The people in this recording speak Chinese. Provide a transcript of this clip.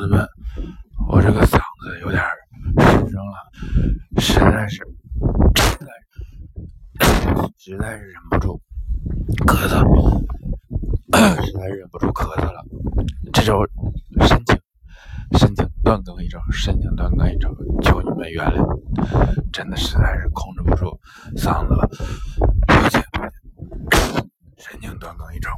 子们，我这个嗓子有点失声了，实在是，实在实在是忍不住咳嗽，实在忍不住咳嗽了。这周申请申请断更一周，申请断更一周，求你们原谅，真的实在是控制不住嗓子了，抱歉，申请断更一周。